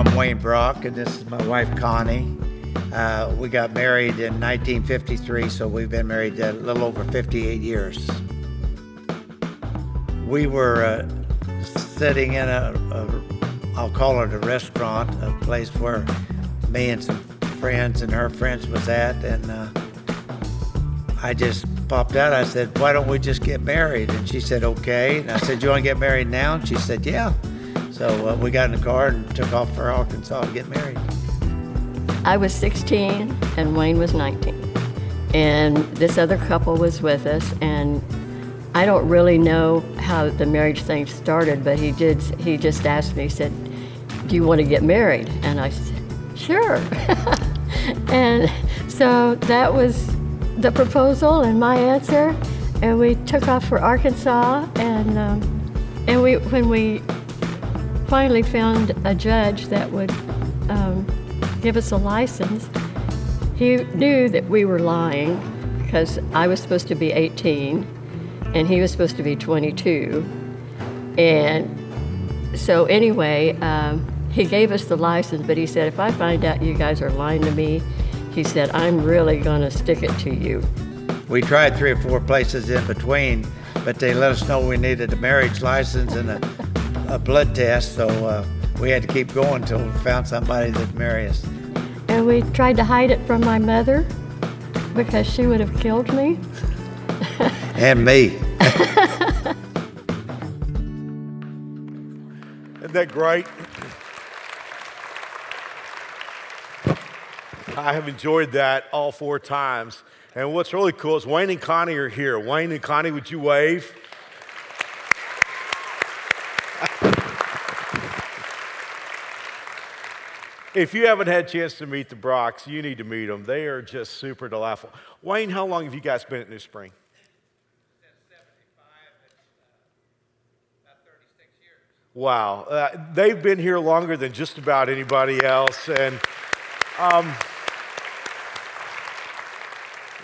I'm Wayne Brock, and this is my wife Connie. Uh, we got married in 1953, so we've been married a little over 58 years. We were uh, sitting in a, a, I'll call it a restaurant, a place where me and some friends and her friends was at, and uh, I just popped out. I said, "Why don't we just get married?" And she said, "Okay." And I said, "You want to get married now?" And she said, "Yeah." So uh, we got in the car and took off for Arkansas to get married. I was 16 and Wayne was 19. And this other couple was with us and I don't really know how the marriage thing started, but he did he just asked me, he said, Do you want to get married? And I said, Sure. and so that was the proposal and my answer. And we took off for Arkansas and um, and we when we finally found a judge that would um, give us a license, he knew that we were lying because I was supposed to be 18 and he was supposed to be 22. And so, anyway, um, he gave us the license, but he said, if I find out you guys are lying to me, he said, I'm really going to stick it to you. We tried three or four places in between, but they let us know we needed a marriage license and a a blood test, so uh, we had to keep going until we found somebody that'd marry us. And we tried to hide it from my mother because she would have killed me. and me. Isn't that great? I have enjoyed that all four times. And what's really cool is Wayne and Connie are here. Wayne and Connie, would you wave? If you haven't had a chance to meet the Brocks, you need to meet them. They are just super delightful. Wayne, how long have you guys been at New Spring? Wow. Uh, they've been here longer than just about anybody else. And um,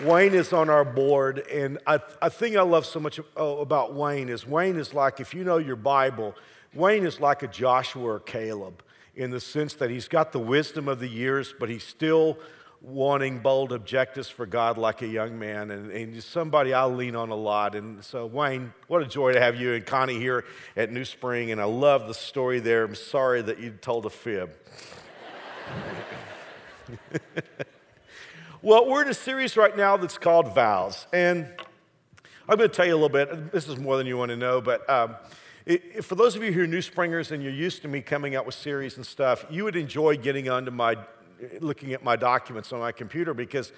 Wayne is on our board. And I think I love so much oh, about Wayne is Wayne is like, if you know your Bible, Wayne is like a Joshua or Caleb in the sense that he's got the wisdom of the years, but he's still wanting bold objectives for God like a young man. And, and somebody I lean on a lot. And so, Wayne, what a joy to have you and Connie here at New Spring. And I love the story there. I'm sorry that you told a fib. well, we're in a series right now that's called Vows. And I'm going to tell you a little bit. This is more than you want to know, but. Um, it, for those of you who are new springers and you're used to me coming out with series and stuff, you would enjoy getting onto my, looking at my documents on my computer because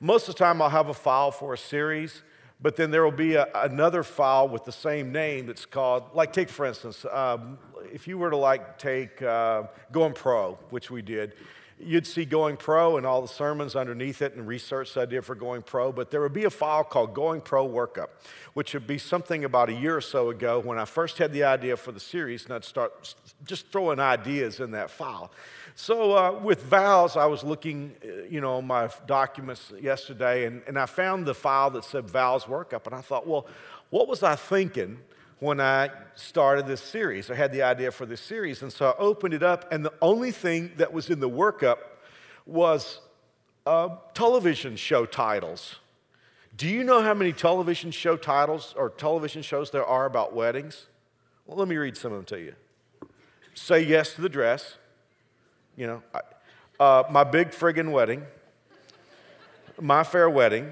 most of the time I'll have a file for a series, but then there will be a, another file with the same name that's called, like take for instance, um, if you were to like take uh, Going Pro, which we did, you'd see Going Pro and all the sermons underneath it and research I did for Going Pro, but there would be a file called Going Pro Workup, which would be something about a year or so ago when I first had the idea for the series, and I'd start just throwing ideas in that file. So uh, with vows, I was looking, uh, you know, my documents yesterday, and, and I found the file that said vows workup, and I thought, well, what was I thinking when I started this series. I had the idea for this series, and so I opened it up, and the only thing that was in the workup was uh, television show titles. Do you know how many television show titles or television shows there are about weddings? Well, let me read some of them to you. Say Yes to the Dress, you know, uh, My Big Friggin' Wedding, My Fair Wedding,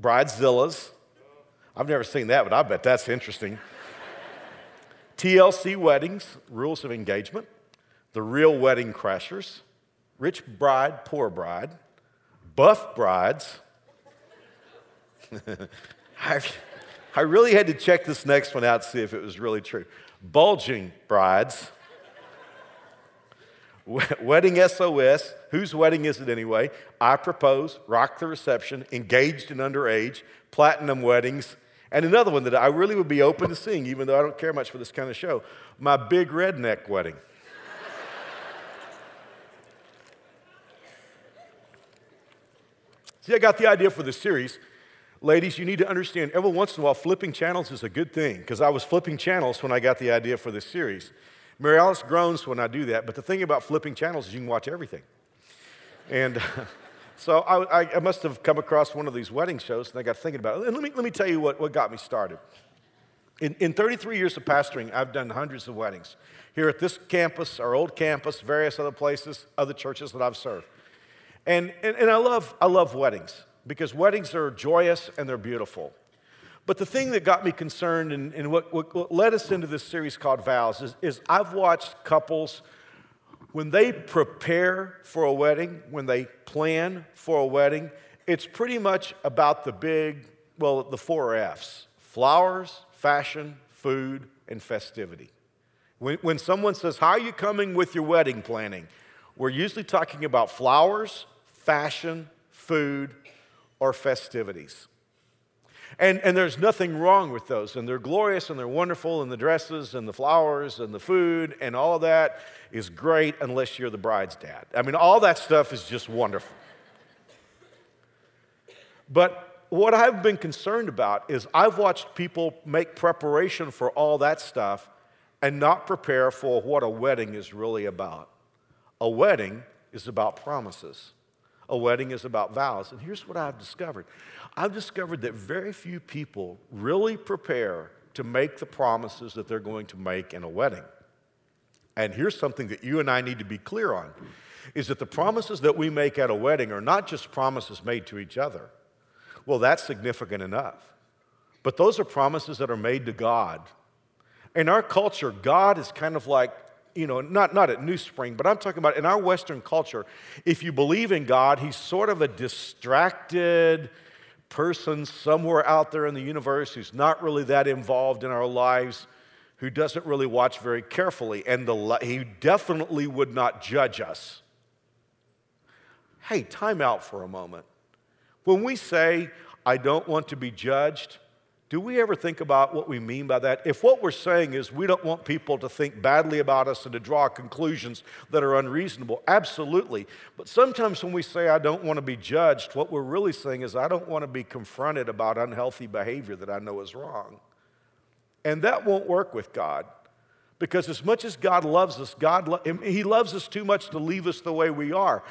Bridezillas. I've never seen that, but I bet that's interesting. TLC Weddings, Rules of Engagement, The Real Wedding Crashers, Rich Bride, Poor Bride, Buff Brides. I, I really had to check this next one out to see if it was really true. Bulging Brides, Wedding SOS, whose wedding is it anyway? I Propose, Rock the Reception, Engaged and Underage, Platinum Weddings, and another one that I really would be open to seeing, even though I don't care much for this kind of show My Big Redneck Wedding. See, I got the idea for this series. Ladies, you need to understand every once in a while, flipping channels is a good thing because I was flipping channels when I got the idea for this series. Mary Alice groans when I do that, but the thing about flipping channels is you can watch everything. And so I, I, must have come across one of these wedding shows and I got thinking about it. And let me, let me tell you what, what got me started. In, in 33 years of pastoring, I've done hundreds of weddings. Here at this campus, our old campus, various other places, other churches that I've served. And, and, and I, love, I love weddings because weddings are joyous and they're beautiful. But the thing that got me concerned and, and what, what, led us into this series called Vows is, is I've watched couples when they prepare for a wedding, when they plan for a wedding, it's pretty much about the big, well, the four F's flowers, fashion, food, and festivity. When, when someone says, How are you coming with your wedding planning? We're usually talking about flowers, fashion, food, or festivities. And, and there's nothing wrong with those. And they're glorious and they're wonderful, and the dresses and the flowers and the food and all of that is great unless you're the bride's dad. I mean, all that stuff is just wonderful. But what I've been concerned about is I've watched people make preparation for all that stuff and not prepare for what a wedding is really about. A wedding is about promises. A wedding is about vows. And here's what I've discovered I've discovered that very few people really prepare to make the promises that they're going to make in a wedding. And here's something that you and I need to be clear on is that the promises that we make at a wedding are not just promises made to each other. Well, that's significant enough. But those are promises that are made to God. In our culture, God is kind of like you know, not, not at New Spring, but I'm talking about in our Western culture, if you believe in God, He's sort of a distracted person somewhere out there in the universe who's not really that involved in our lives, who doesn't really watch very carefully, and the, He definitely would not judge us. Hey, time out for a moment. When we say, I don't want to be judged, do we ever think about what we mean by that? If what we're saying is we don't want people to think badly about us and to draw conclusions that are unreasonable, absolutely. But sometimes when we say, I don't want to be judged, what we're really saying is, I don't want to be confronted about unhealthy behavior that I know is wrong. And that won't work with God. Because as much as God loves us, God lo- He loves us too much to leave us the way we are.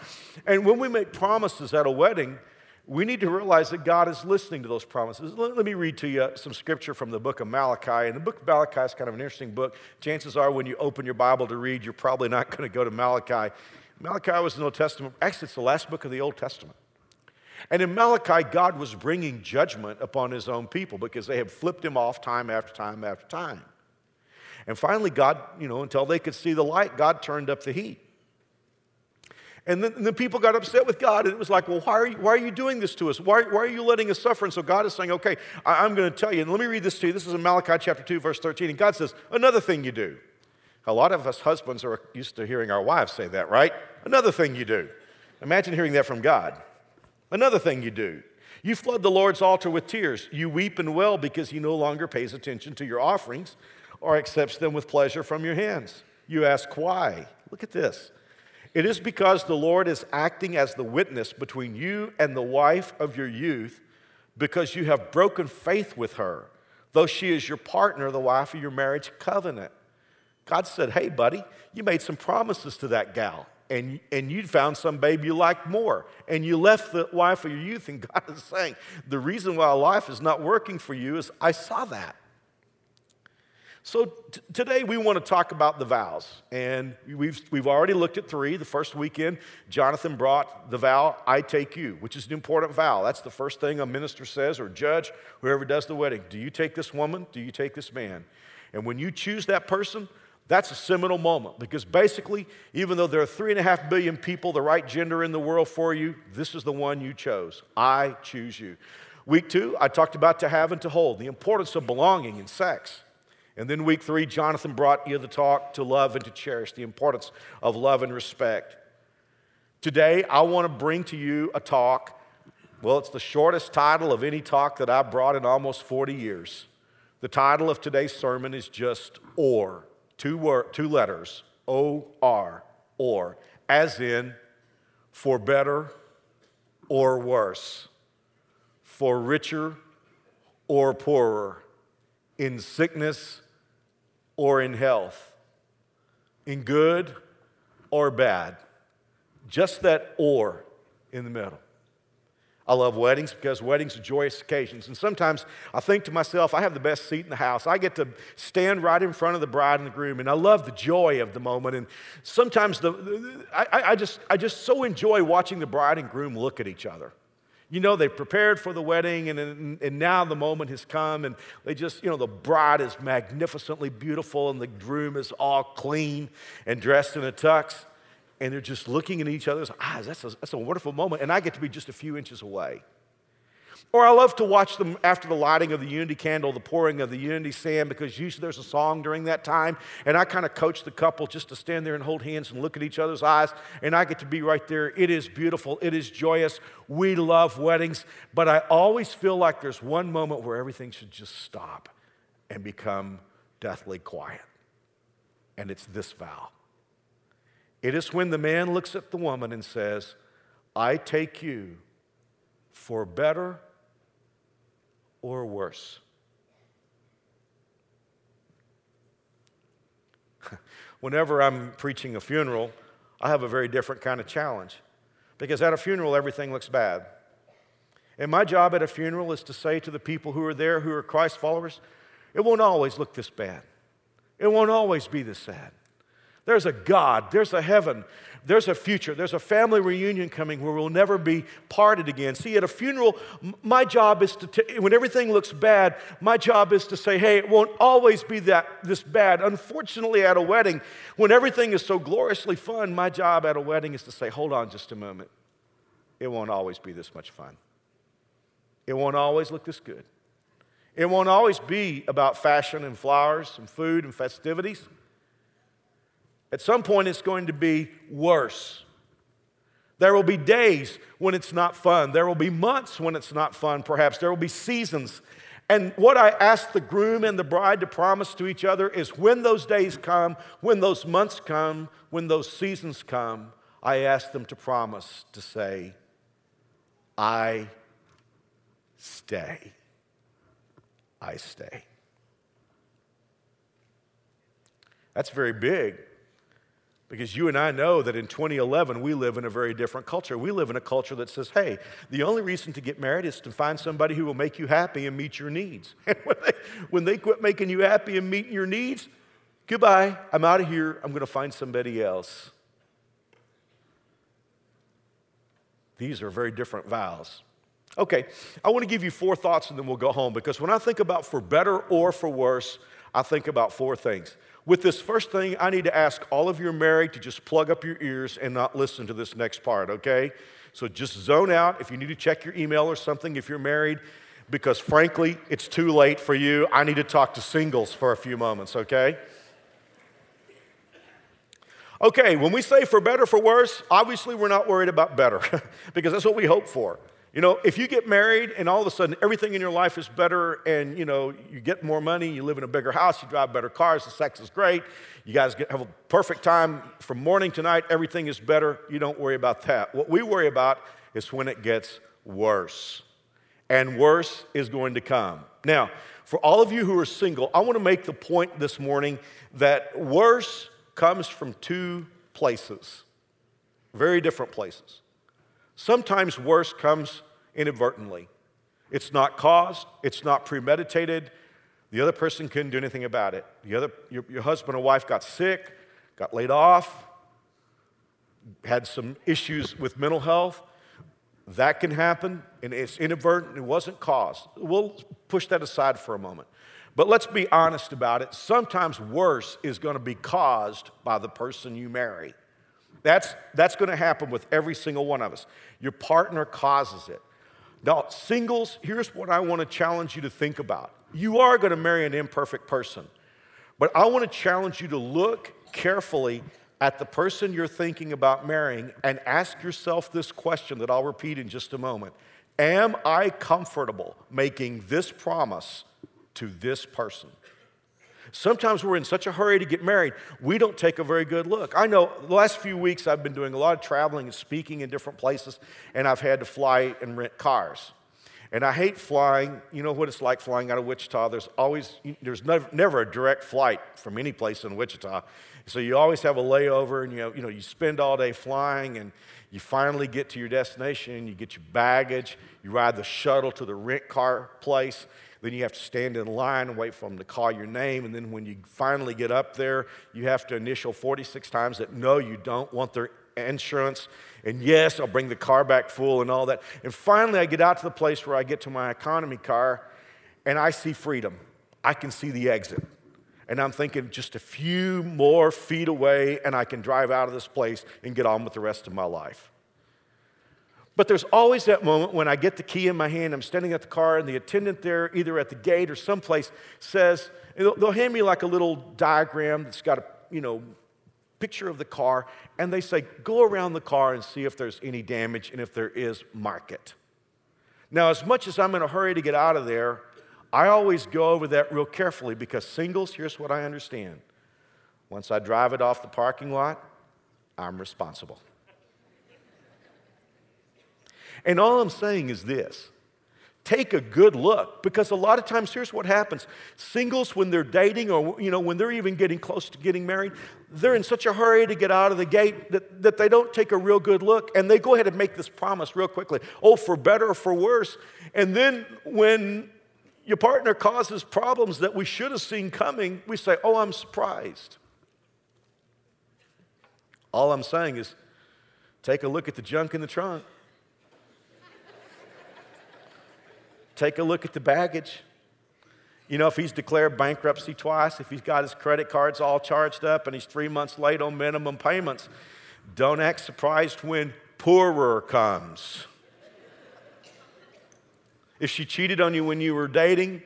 And when we make promises at a wedding, we need to realize that God is listening to those promises. Let, let, me read to you some scripture from the book of Malachi. And the book of Malachi is kind of an interesting book. Chances are, when you open your Bible to read, you're probably not going to go to Malachi. Malachi was in the Old Testament. Actually, it's the last book of the Old Testament. And in Malachi, God was bringing judgment upon his own people because they had flipped him off time after time after time. And finally, God, you know, until they could see the light, God turned up the heat. And then and the people got upset with God, and it was like, well, why are you, why are you doing this to us? Why, why are you letting us suffer? And so God is saying, okay, I, am going to tell you. And let me read this to you. This is in Malachi chapter 2, verse 13. And God says, another thing you do. A lot of us husbands are used to hearing our wives say that, right? Another thing you do. Imagine hearing that from God. Another thing you do. You flood the Lord's altar with tears. You weep and wail because he no longer pays attention to your offerings or accepts them with pleasure from your hands. You ask why. Look at this. It is because the Lord is acting as the witness between you and the wife of your youth because you have broken faith with her, though she is your partner, the wife of your marriage covenant. God said, Hey, buddy, you made some promises to that gal, and, and you found some babe you liked more, and you left the wife of your youth. And God is saying, The reason why life is not working for you is I saw that. So t- today we want to talk about the vows. And we've, we've already looked at three. The first weekend, Jonathan brought the vow, I take you, which is an important vow. That's the first thing a minister says or judge, whoever does the wedding. Do you take this woman? Do you take this man? And when you choose that person, that's a seminal moment because basically, even though there are three and a half billion people, the right gender in the world for you, this is the one you chose. I choose you. Week two, I talked about to have and to hold, the importance of belonging in sex. And then week three, Jonathan brought you the talk to love and to cherish, the importance of love and respect. Today, I want to bring to you a talk. Well, it's the shortest title of any talk that I've brought in almost 40 years. The title of today's sermon is just OR, two, word, two letters, O R, or, as in for better or worse, for richer or poorer, in sickness or in health, in good or bad. Just that or in the middle. I love weddings because weddings are joyous occasions. And sometimes I think to myself, I have the best seat in the house. I get to stand right in front of the bride and the groom, and I love the joy of the moment. And sometimes the, I, I, just, I just so enjoy watching the bride and groom look at each other. You know, they prepared for the wedding, and, and, and now the moment has come, and they just, you know, the bride is magnificently beautiful, and the groom is all clean and dressed in a tux and they're just looking in each other's eyes. That's a, that's a wonderful moment. And I get to be just a few inches away. Or I love to watch them after the lighting of the unity candle, the pouring of the unity sand, because usually there's a song during that time. And I kind of coach the couple just to stand there and hold hands and look at each other's eyes. And I get to be right there. It is beautiful. It is joyous. We love weddings. But I always feel like there's one moment where everything should just stop and become deathly quiet. And it's this vow. It is when the man looks at the woman and says, I take you for better or worse. Whenever I'm preaching a funeral, I have a very different kind of challenge because at a funeral, everything looks bad. And my job at a funeral is to say to the people who are there who are Christ followers, it won't always look this bad. It won't always be this sad. There's a God, there's a heaven, there's a future, there's a family reunion coming where we'll never be parted again. See, at a funeral, my job is to, t- when everything looks bad, my job is to say, hey, it won't always be that this bad. Unfortunately, at a wedding, when everything is so gloriously fun, my job at a wedding is to say, hold on just a moment. It won't always be this much fun. It won't always look this good. It won't always be about fashion and flowers and food and festivities. At some point, it's going to be worse. There will be days when it's not fun. There will be months when it's not fun, perhaps. There will be seasons. And what I ask the groom and the bride to promise to each other is when those days come, when those months come, when those seasons come, I ask them to promise to say, I stay. I stay. That's very big. Because you and I know that in 2011, we live in a very different culture. We live in a culture that says, hey, the only reason to get married is to find somebody who will make you happy and meet your needs. And when they, when they quit making you happy and meeting your needs, goodbye, I'm out of here, I'm to find somebody else. These are very different vows. Okay, I want to give you four thoughts and then we'll go home because when I think about for better or for worse, I think about four things. With this first thing, I need to ask all of you married to just plug up your ears and not listen to this next part, okay? So just zone out. If you need to check your email or something, if you're married, because frankly, it's too late for you. I need to talk to singles for a few moments, okay? Okay, when we say for better, for worse, obviously we're not worried about better because that's what we hope for. You know, if you get married and all of a sudden everything in your life is better and, you know, you get more money, you live in a bigger house, you drive better cars, the sex is great, you guys have a perfect time from morning to night, everything is better, you don't worry about that. What we worry about is when it gets worse. And worse is going to come. Now, for all of you who are single, I want to make the point this morning that worse comes from two places, very different places. Sometimes worse comes inadvertently. It's not caused, it's not premeditated. The other person couldn't do anything about it. The other, your, your husband or wife got sick, got laid off, had some issues with mental health. That can happen, and it's inadvertent, it wasn't caused. We'll push that aside for a moment. But let's be honest about it. Sometimes worse is going to be caused by the person you marry. That's, that's going to happen with every single one of us. Your partner causes it. Now, singles, here's what I want to challenge you to think about. You are going to marry an imperfect person, but I want to challenge you to look carefully at the person you're thinking about marrying and ask yourself this question that I'll repeat in just a moment Am I comfortable making this promise to this person? Sometimes we're in such a hurry to get married, we don't take a very good look. I know the last few weeks I've been doing a lot of traveling and speaking in different places, and I've had to fly and rent cars. And I hate flying. You know what it's like flying out of Wichita? There's always, there's never, never a direct flight from any place in Wichita. So you always have a layover and you, know, you know, you spend all day flying and you finally get to your destination, you get your baggage, you ride the shuttle to the rent car place, then you have to stand in line and wait for them to call your name. And then when you finally get up there, you have to initial 46 times that no, you don't want their insurance. And yes, I'll bring the car back full and all that. And finally, I get out to the place where I get to my economy car and I see freedom. I can see the exit. And I'm thinking just a few more feet away, and I can drive out of this place and get on with the rest of my life. But there's always that moment when I get the key in my hand, I'm standing at the car, and the attendant there, either at the gate or someplace, says, they'll hand me like a little diagram that's got a, you know, picture of the car, and they say, go around the car and see if there's any damage, and if there is, mark it. Now, as much as I'm in a hurry to get out of there, I always go over that real carefully because singles, here's what I understand. Once I drive it off the parking lot, I'm responsible. And all I'm saying is this. Take a good look because a lot of times here's what happens. Singles when they're dating or you know when they're even getting close to getting married they're in such a hurry to get out of the gate that, that they don't take a real good look and they go ahead and make this promise real quickly. Oh for better or for worse. And then when your partner causes problems that we should have seen coming, we say, Oh, I'm surprised. All I'm saying is take a look at the junk in the trunk, take a look at the baggage. You know, if he's declared bankruptcy twice, if he's got his credit cards all charged up and he's three months late on minimum payments, don't act surprised when poorer comes if she cheated on you when you were dating,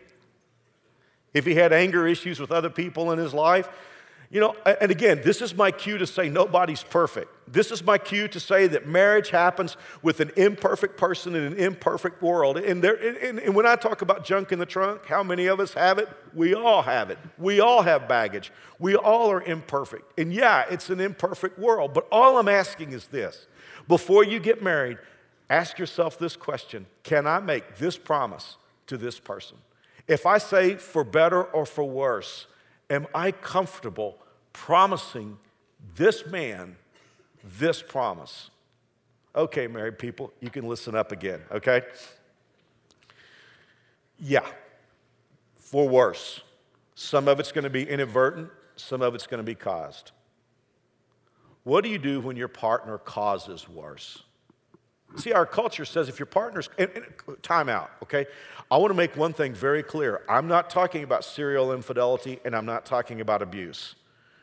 if he had anger issues with other people in his life. You know, and again, this is my cue to say nobody's perfect. This is my cue to say that marriage happens with an imperfect person in an imperfect world. And, there, and, and when I talk about junk in the trunk, how many of us have it? We all have it. We all have baggage. We all are imperfect. And yeah, it's an imperfect world. But all I'm asking is this before you get married, Ask yourself this question Can I make this promise to this person? If I say for better or for worse, am I comfortable promising this man this promise? Okay, married people, you can listen up again, okay? Yeah, for worse. Some of it's going to be inadvertent, some of it's going to be caused. What do you do when your partner causes worse? See, our culture says if your partner's, and, and, time out, okay? I want to make one thing very clear. I'm not talking about serial infidelity and I'm not talking about abuse.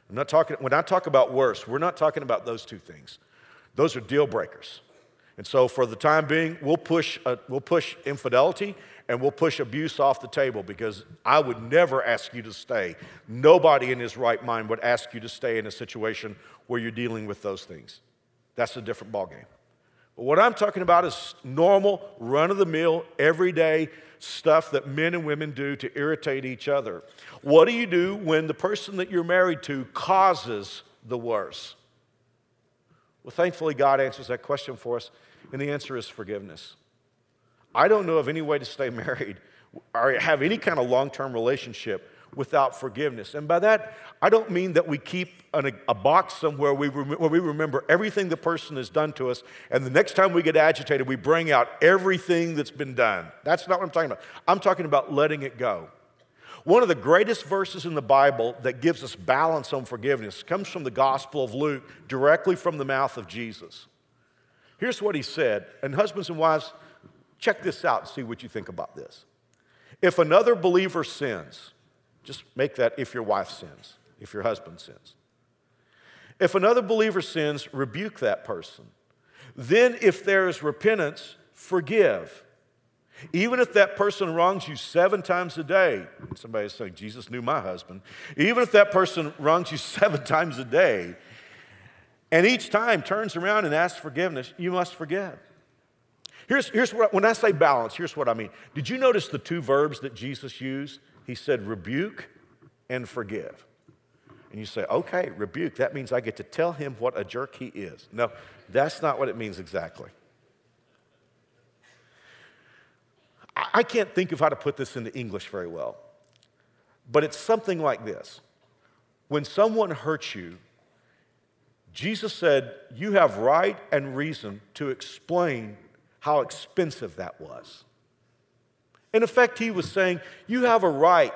I'm not talking, when I talk about worse, we're not talking about those two things. Those are deal breakers. And so for the time being, we'll push, uh, we'll push infidelity and we'll push abuse off the table because I would never ask you to stay. Nobody in his right mind would ask you to stay in a situation where you're dealing with those things. That's a different ballgame. What I'm talking about is normal, run of the mill, everyday stuff that men and women do to irritate each other. What do you do when the person that you're married to causes the worst? Well, thankfully, God answers that question for us, and the answer is forgiveness. I don't know of any way to stay married or have any kind of long term relationship without forgiveness. And by that, I don't mean that we keep an, a box somewhere we rem- where we remember everything the person has done to us, and the next time we get agitated, we bring out everything that's been done. That's not what I'm talking about. I'm talking about letting it go. One of the greatest verses in the Bible that gives us balance on forgiveness comes from the Gospel of Luke, directly from the mouth of Jesus. Here's what he said, and husbands and wives, check this out and see what you think about this. If another believer sins, just make that if your wife sins, if your husband sins. If another believer sins, rebuke that person. Then, if there is repentance, forgive. Even if that person wrongs you seven times a day, somebody is saying, Jesus knew my husband. Even if that person wrongs you seven times a day, and each time turns around and asks forgiveness, you must forgive. Here's, here's what, when I say balance, here's what I mean. Did you notice the two verbs that Jesus used? He said, rebuke and forgive. And you say, okay, rebuke. That means I get to tell him what a jerk he is. No, that's not what it means exactly. I can't think of how to put this into English very well, but it's something like this. When someone hurts you, Jesus said, You have right and reason to explain how expensive that was. In effect, he was saying, You have a right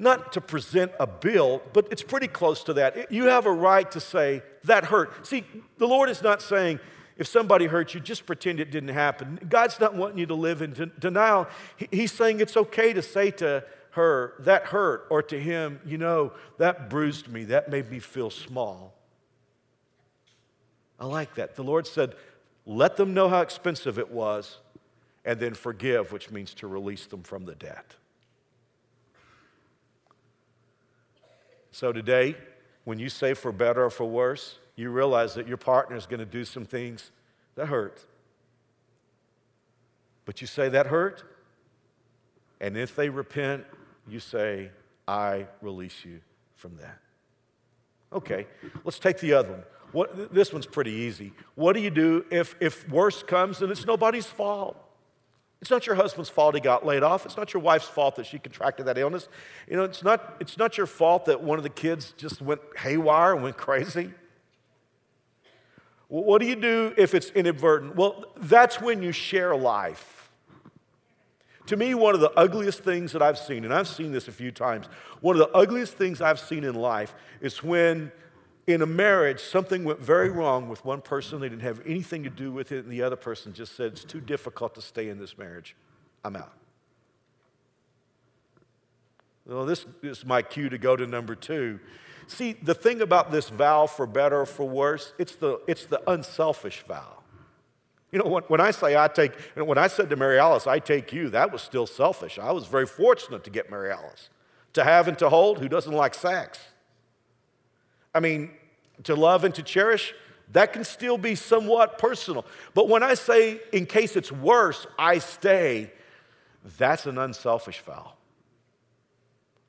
not to present a bill, but it's pretty close to that. You have a right to say, That hurt. See, the Lord is not saying, if somebody hurt you, just pretend it didn't happen. God's not wanting you to live in denial. He's saying it's okay to say to her, that hurt, or to him, you know, that bruised me, that made me feel small. I like that. The Lord said, let them know how expensive it was, and then forgive, which means to release them from the debt. So today, when you say for better or for worse, you realize that your partner is going to do some things that hurt. But you say that hurt, and if they repent, you say, I release you from that. Okay, let's take the other one. What, this one's pretty easy. What do you do if, if worse comes and it's nobody's fault? It's not your husband's fault he got laid off. It's not your wife's fault that she contracted that illness. You know, it's not, it's not your fault that one of the kids just went haywire and went crazy. Well, what do you do if it's inadvertent? Well, that's when you share life. To me, one of the ugliest things that I've seen, and I've seen this a few times, one of the ugliest things I've seen in life is when in a marriage, something went very wrong with one person. They didn't have anything to do with it, and the other person just said, It's too difficult to stay in this marriage. I'm out. Well, this is my cue to go to number two. See, the thing about this vow for better or for worse, it's the, it's the unselfish vow. You know, when, when I say I take, when I said to Mary Alice, I take you, that was still selfish. I was very fortunate to get Mary Alice. To have and to hold, who doesn't like sex? I mean, to love and to cherish, that can still be somewhat personal. But when I say, in case it's worse, I stay, that's an unselfish vow.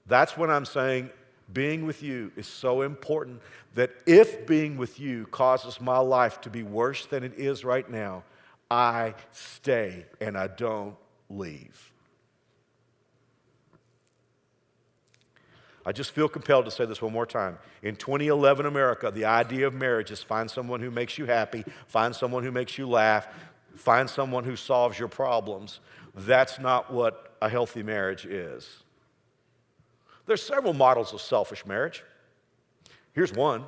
That's when I'm saying, being with you is so important that if being with you causes my life to be worse than it is right now, I stay and I don't leave. I just feel compelled to say this one more time. In 2011 America, the idea of marriage is find someone who makes you happy, find someone who makes you laugh, find someone who solves your problems. That's not what a healthy marriage is. There's several models of selfish marriage. Here's one.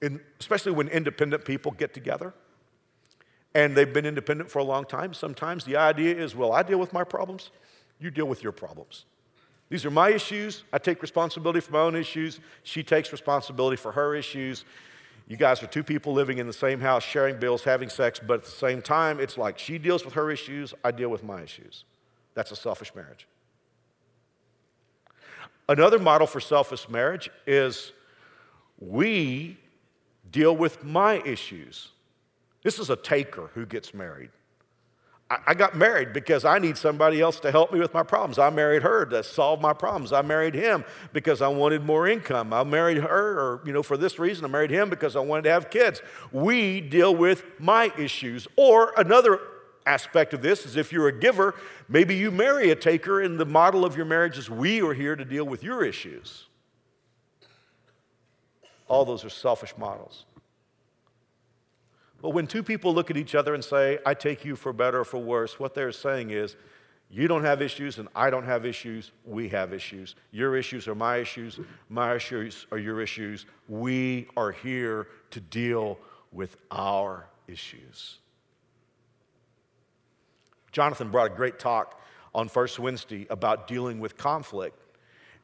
In, especially when independent people get together and they've been independent for a long time, sometimes the idea is, well, I deal with my problems, you deal with your problems. These are my issues. I take responsibility for my own issues. She takes responsibility for her issues. You guys are two people living in the same house, sharing bills, having sex, but at the same time, it's like she deals with her issues, I deal with my issues. That's a selfish marriage. Another model for selfish marriage is we deal with my issues. This is a taker who gets married. I got married because I need somebody else to help me with my problems. I married her to solve my problems. I married him because I wanted more income. I married her, or, you know, for this reason, I married him because I wanted to have kids. We deal with my issues. Or another aspect of this is if you're a giver, maybe you marry a taker, and the model of your marriage is we are here to deal with your issues. All those are selfish models. But when two people look at each other and say, I take you for better or for worse, what they're saying is, you don't have issues and I don't have issues. We have issues. Your issues are my issues. My issues are your issues. We are here to deal with our issues. Jonathan brought a great talk on First Wednesday about dealing with conflict.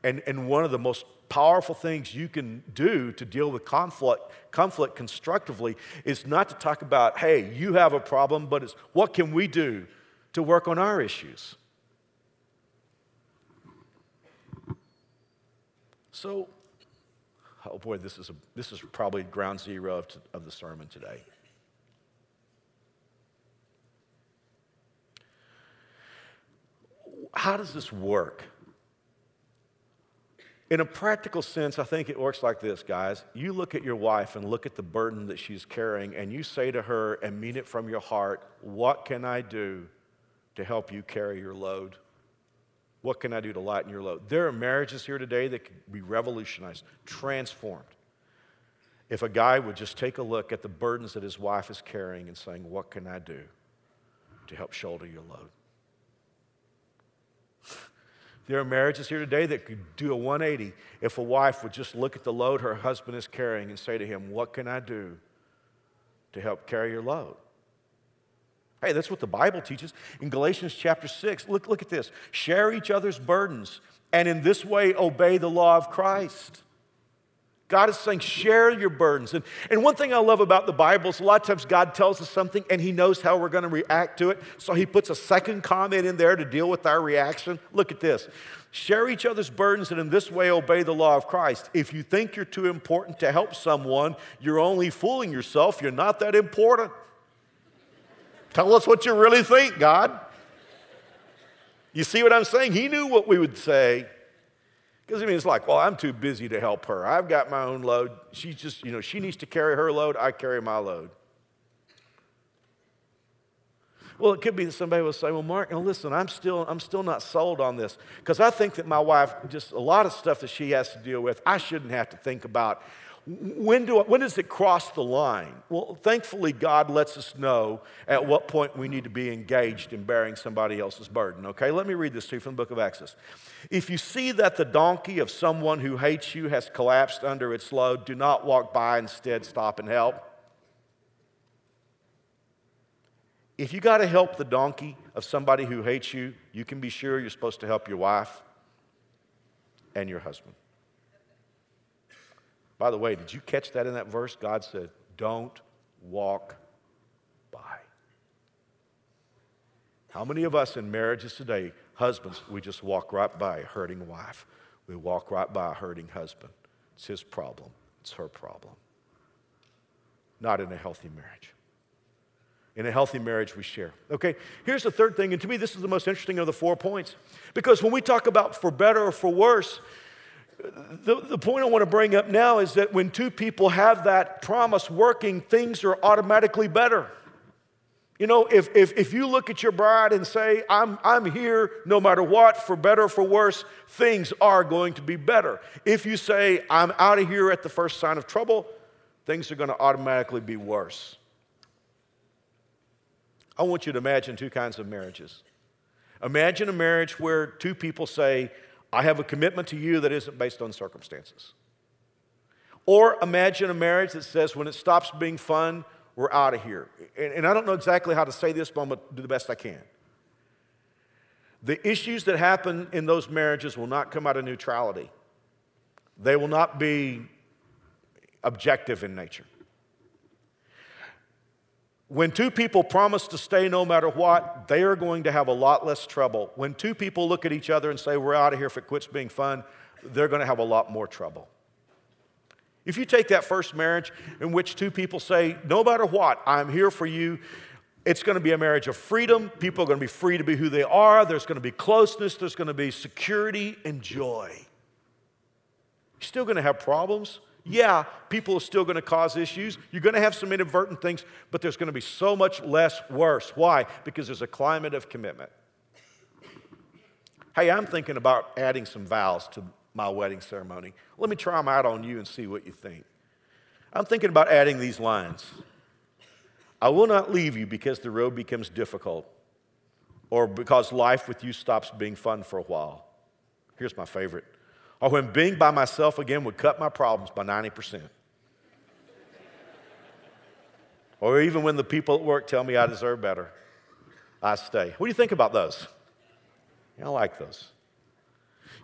And, and one of the most powerful things you can do to deal with conflict, conflict constructively is not to talk about, hey, you have a problem, but it's what can we do to work on our issues? So, oh boy, this is, a, this is probably ground zero of, of the sermon today. How does this work? In a practical sense, I think it works like this, guys. You look at your wife and look at the burden that she's carrying, and you say to her and mean it from your heart, What can I do to help you carry your load? What can I do to lighten your load? There are marriages here today that can be revolutionized, transformed. If a guy would just take a look at the burdens that his wife is carrying and saying, What can I do to help shoulder your load? There are marriages here today that could do a 180 if a wife would just look at the load her husband is carrying and say to him, What can I do to help carry your load? Hey, that's what the Bible teaches. In Galatians chapter 6, look, look at this. Share each other's burdens, and in this way obey the law of Christ. God is saying, share your burdens. And, and one thing I love about the Bible is a lot of times God tells us something and He knows how we're going to react to it. So He puts a second comment in there to deal with our reaction. Look at this share each other's burdens and in this way obey the law of Christ. If you think you're too important to help someone, you're only fooling yourself. You're not that important. Tell us what you really think, God. You see what I'm saying? He knew what we would say. Because I mean, it's like, well, I'm too busy to help her. I've got my own load. She's just, you know, she needs to carry her load. I carry my load. Well, it could be that somebody will say, well, Mark, now listen, I'm still, I'm still not sold on this. Because I think that my wife, just a lot of stuff that she has to deal with, I shouldn't have to think about. When, do when does it cross the line? Well, thankfully, God lets us know at what point we need to be engaged in bearing somebody else's burden. Okay, let me read this to you from the book of Exodus. If you see that the donkey of someone who hates you has collapsed under its load, do not walk by, instead, stop and help. If you got to help the donkey of somebody who hates you, you can be sure you're supposed to help your wife and your husband. By the way, did you catch that in that verse? God said, Don't walk by. How many of us in marriages today, husbands, we just walk right by a hurting wife? We walk right by a hurting husband. It's his problem, it's her problem. Not in a healthy marriage. In a healthy marriage, we share. Okay, here's the third thing, and to me, this is the most interesting of the four points. Because when we talk about for better or for worse, the, the point I want to bring up now is that when two people have that promise working, things are automatically better. You know, if, if, if you look at your bride and say, I'm, I'm here no matter what, for better or for worse, things are going to be better. If you say, I'm out of here at the first sign of trouble, things are going to automatically be worse. I want you to imagine two kinds of marriages. Imagine a marriage where two people say, I have a commitment to you that isn't based on circumstances. Or imagine a marriage that says when it stops being fun, we're out of here. And, and I don't know exactly how to say this, but I'm going to do the best I can. The issues that happen in those marriages will not come out of neutrality, they will not be objective in nature. When two people promise to stay no matter what, they are going to have a lot less trouble. When two people look at each other and say, We're out of here if it quits being fun, they're going to have a lot more trouble. If you take that first marriage in which two people say, No matter what, I'm here for you, it's going to be a marriage of freedom. People are going to be free to be who they are. There's going to be closeness. There's going to be security and joy. You're still going to have problems. Yeah, people are still going to cause issues. You're going to have some inadvertent things, but there's going to be so much less worse. Why? Because there's a climate of commitment. Hey, I'm thinking about adding some vows to my wedding ceremony. Let me try them out on you and see what you think. I'm thinking about adding these lines I will not leave you because the road becomes difficult or because life with you stops being fun for a while. Here's my favorite or when being by myself again would cut my problems by 90%. or even when the people at work tell me I deserve better, I stay. What do you think about those? I like those.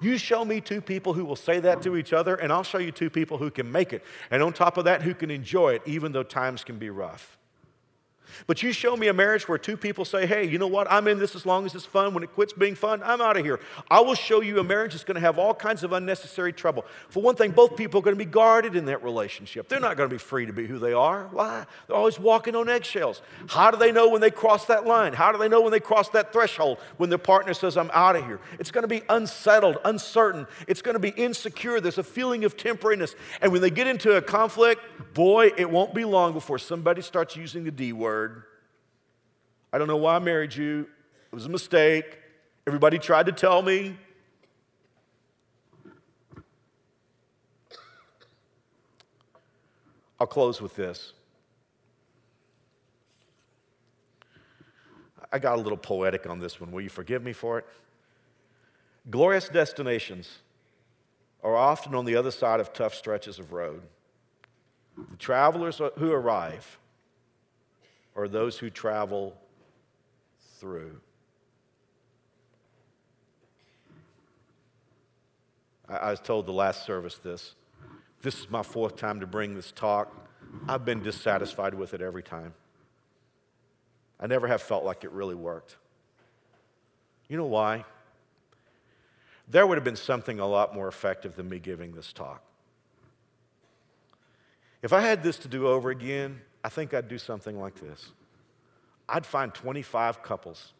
You show me two people who will say that to each other, and I'll show you two people who can make it. And on top of that, who can enjoy it, even though times can be rough. But you show me a marriage where two people say, hey, you know what? I'm in this as long as it's fun. When it quits being fun, I'm out of here. I will show you a marriage that's going to have all kinds of unnecessary trouble. For one thing, both people are going to be guarded in that relationship. They're not going to be free to be who they are. Why? They're always walking on eggshells. How do they know when they cross that line? How do they know when they cross that threshold when their partner says, I'm out of here? It's going to be unsettled, uncertain. It's going to be insecure. There's a feeling of temporariness. And when they get into a conflict, boy, it won't be long before somebody starts using the D word I don't know why I married you. It was a mistake. Everybody tried to tell me. I'll close with this. I got a little poetic on this one. Will you forgive me for it? Glorious destinations are often on the other side of tough stretches of road. The travelers who arrive are those who travel through. I, was told the last service this. This is my fourth time to bring this talk. I've been dissatisfied with it every time. I never have felt like it really worked. You know why? There would have been something a lot more effective than me giving this talk. If I had this to do over again, I think I'd do something like this I'd find 25 couples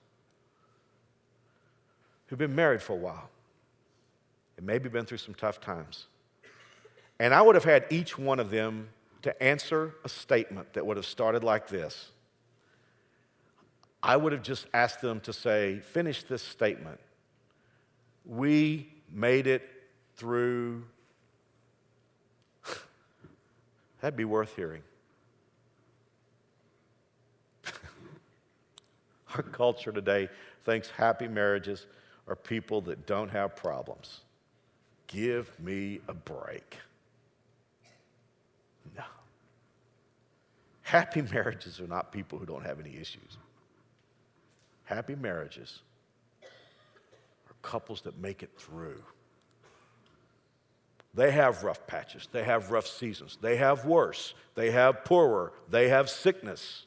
who've been married for a while and maybe been through some tough times. And I would have had each one of them to answer a statement that would have started like this. I would have just asked them to say, finish this statement. We made it through. That'd be worth hearing. Our culture today thinks happy marriages are people that don't have problems. Give me a break. No. Happy marriages are not people who don't have any issues. Happy marriages are couples that make it through. They have rough patches, they have rough seasons, they have worse, they have poorer, they have sickness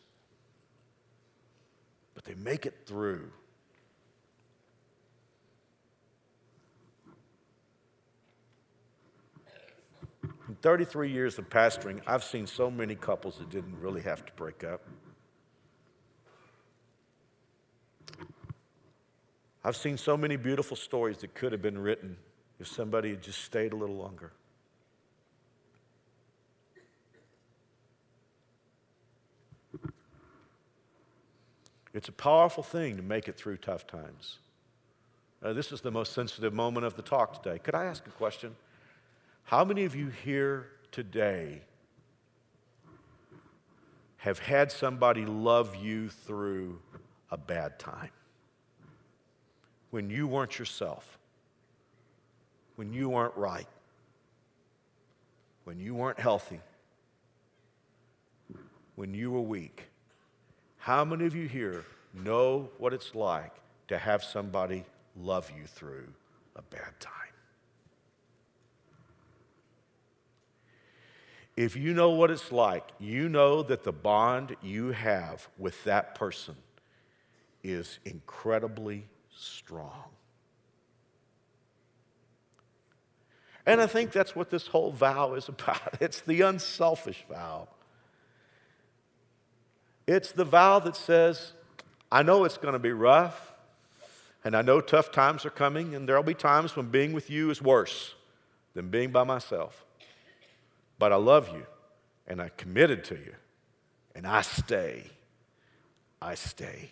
but they make it through. In 33 years of pastoring, I've seen so many couples that didn't really have to break up. I've seen so many beautiful stories that could have been written if somebody had just stayed a little longer. It's a powerful thing to make it through tough times. Uh, this is the most sensitive moment of the talk today. Could I ask a question? How many of you here today have had somebody love you through a bad time? When you weren't yourself, when you weren't right, when you weren't healthy, when you were weak how many of you here know what it's like to have somebody love you through a bad time? If you know what it's like, you know that the bond you have with that person is incredibly strong. And I think that's what this whole vow is about. It's the unselfish vow. It's the vow that says, I know it's going to be rough, and I know tough times are coming, and there'll be times when being with you is worse than being by myself. But I love you, and I'm committed to you, and I stay. I stay.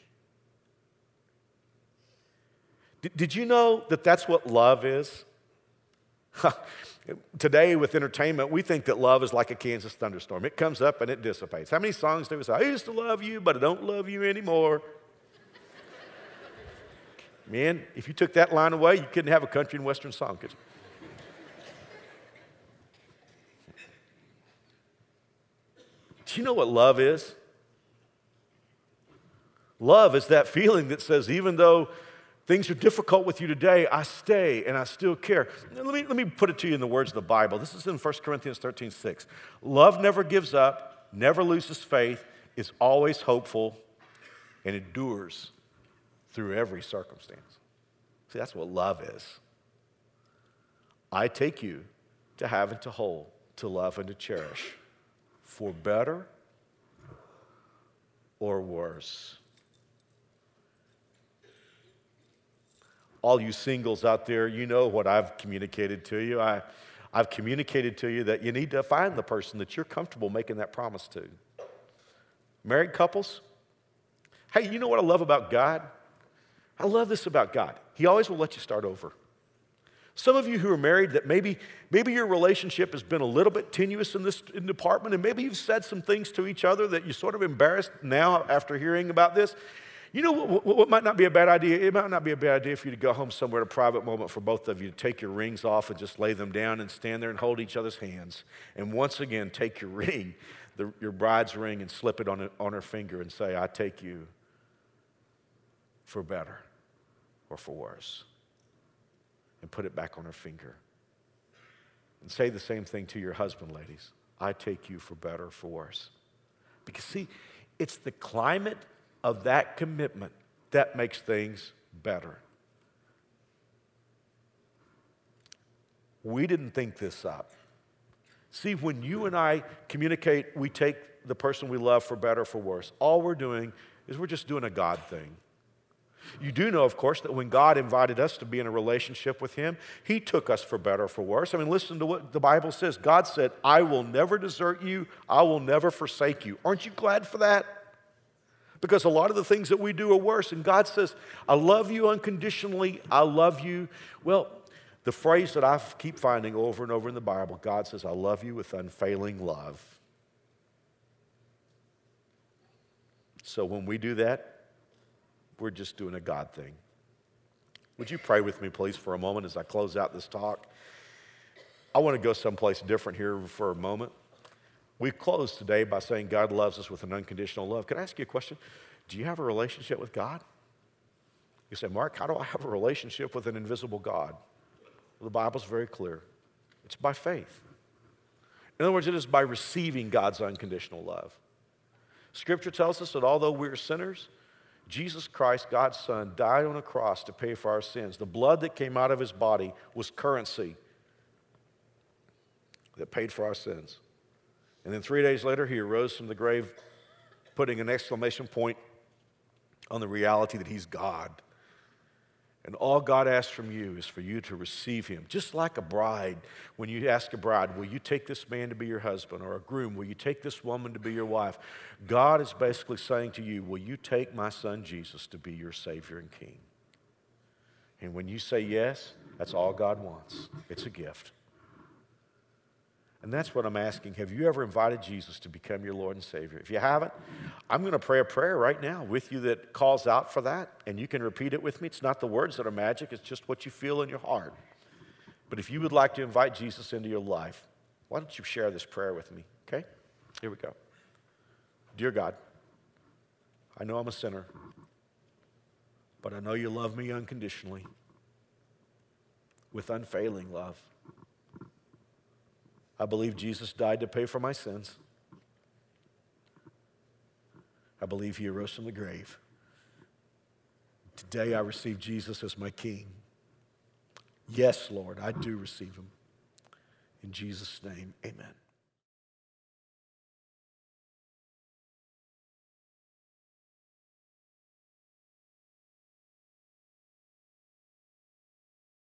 Did you know that that's what love is? Today, with entertainment, we think that love is like a Kansas thunderstorm. It comes up and it dissipates. How many songs do we say? I used to love you, but I don't love you anymore. Man, if you took that line away, you couldn't have a country and western song, could you? Do you know what love is? Love is that feeling that says, even though Things are difficult with you today. I stay and I still care. Let me, let me put it to you in the words of the Bible. This is in 1 Corinthians 13 6. Love never gives up, never loses faith, is always hopeful, and endures through every circumstance. See, that's what love is. I take you to have and to hold, to love and to cherish, for better or worse. All you singles out there, you know what I've communicated to you. I, I've communicated to you that you need to find the person that you're comfortable making that promise to. Married couples, hey, you know what I love about God? I love this about God. He always will let you start over. Some of you who are married that maybe, maybe your relationship has been a little bit tenuous in this in department, and maybe you've said some things to each other that you're sort of embarrassed now after hearing about this. You know what, what, might not be a bad idea? It might not be a bad idea for you to go home somewhere at a private moment for both of you to take your rings off and just lay them down and stand there and hold each other's hands. And once again, take your ring, the, your bride's ring, and slip it on, on her finger and say, I take you for better or for worse and put it back on her finger. And say the same thing to your husband, ladies. I take you for better or for worse. Because, see, it's the climate of that commitment that makes things better. We didn't think this up. See, when you and I communicate, we take the person we love for better or for worse. All we're doing is we're just doing a God thing. You do know, of course, that when God invited us to be in a relationship with Him, He took us for better or for worse. I mean, listen to what the Bible says. God said, I will never desert you, I will never forsake you. Aren't you glad for that? Because a lot of the things that we do are worse. And God says, I love you unconditionally, I love you. Well, the phrase that I keep finding over and over in the Bible God says, I love you with unfailing love. So when we do that, we're just doing a God thing. Would you pray with me, please, for a moment as I close out this talk? I want to go someplace different here for a moment. We close today by saying God loves us with an unconditional love. Can I ask you a question? Do you have a relationship with God? You say, Mark, how do I have a relationship with an invisible God? Well, the Bible's very clear it's by faith. In other words, it is by receiving God's unconditional love. Scripture tells us that although we're sinners, Jesus Christ, God's Son, died on a cross to pay for our sins. The blood that came out of his body was currency that paid for our sins. And then three days later, he arose from the grave, putting an exclamation point on the reality that he's God and all God asks from you is for you to receive him. Just like a bride, when you ask a bride, Will you take this man to be your husband? Or a groom, Will you take this woman to be your wife? God is basically saying to you, Will you take my son Jesus to be your Savior and King? And when you say yes, that's all God wants. It's a gift. And that's what I'm asking. Have you ever invited Jesus to become your Lord and Savior? If you haven't, I'm going to pray a prayer right now with you that calls out for that, and you can repeat it with me. It's not the words that are magic, it's just what you feel in your heart. But if you would like to invite Jesus into your life, why don't you share this prayer with me? Okay? Here we go. Dear God, I know I'm a sinner, but I know you love me unconditionally with unfailing love. I believe Jesus died to pay for my sins. I believe he arose from the grave. Today I receive Jesus as my King. Yes, Lord, I do receive him. In Jesus' name, amen.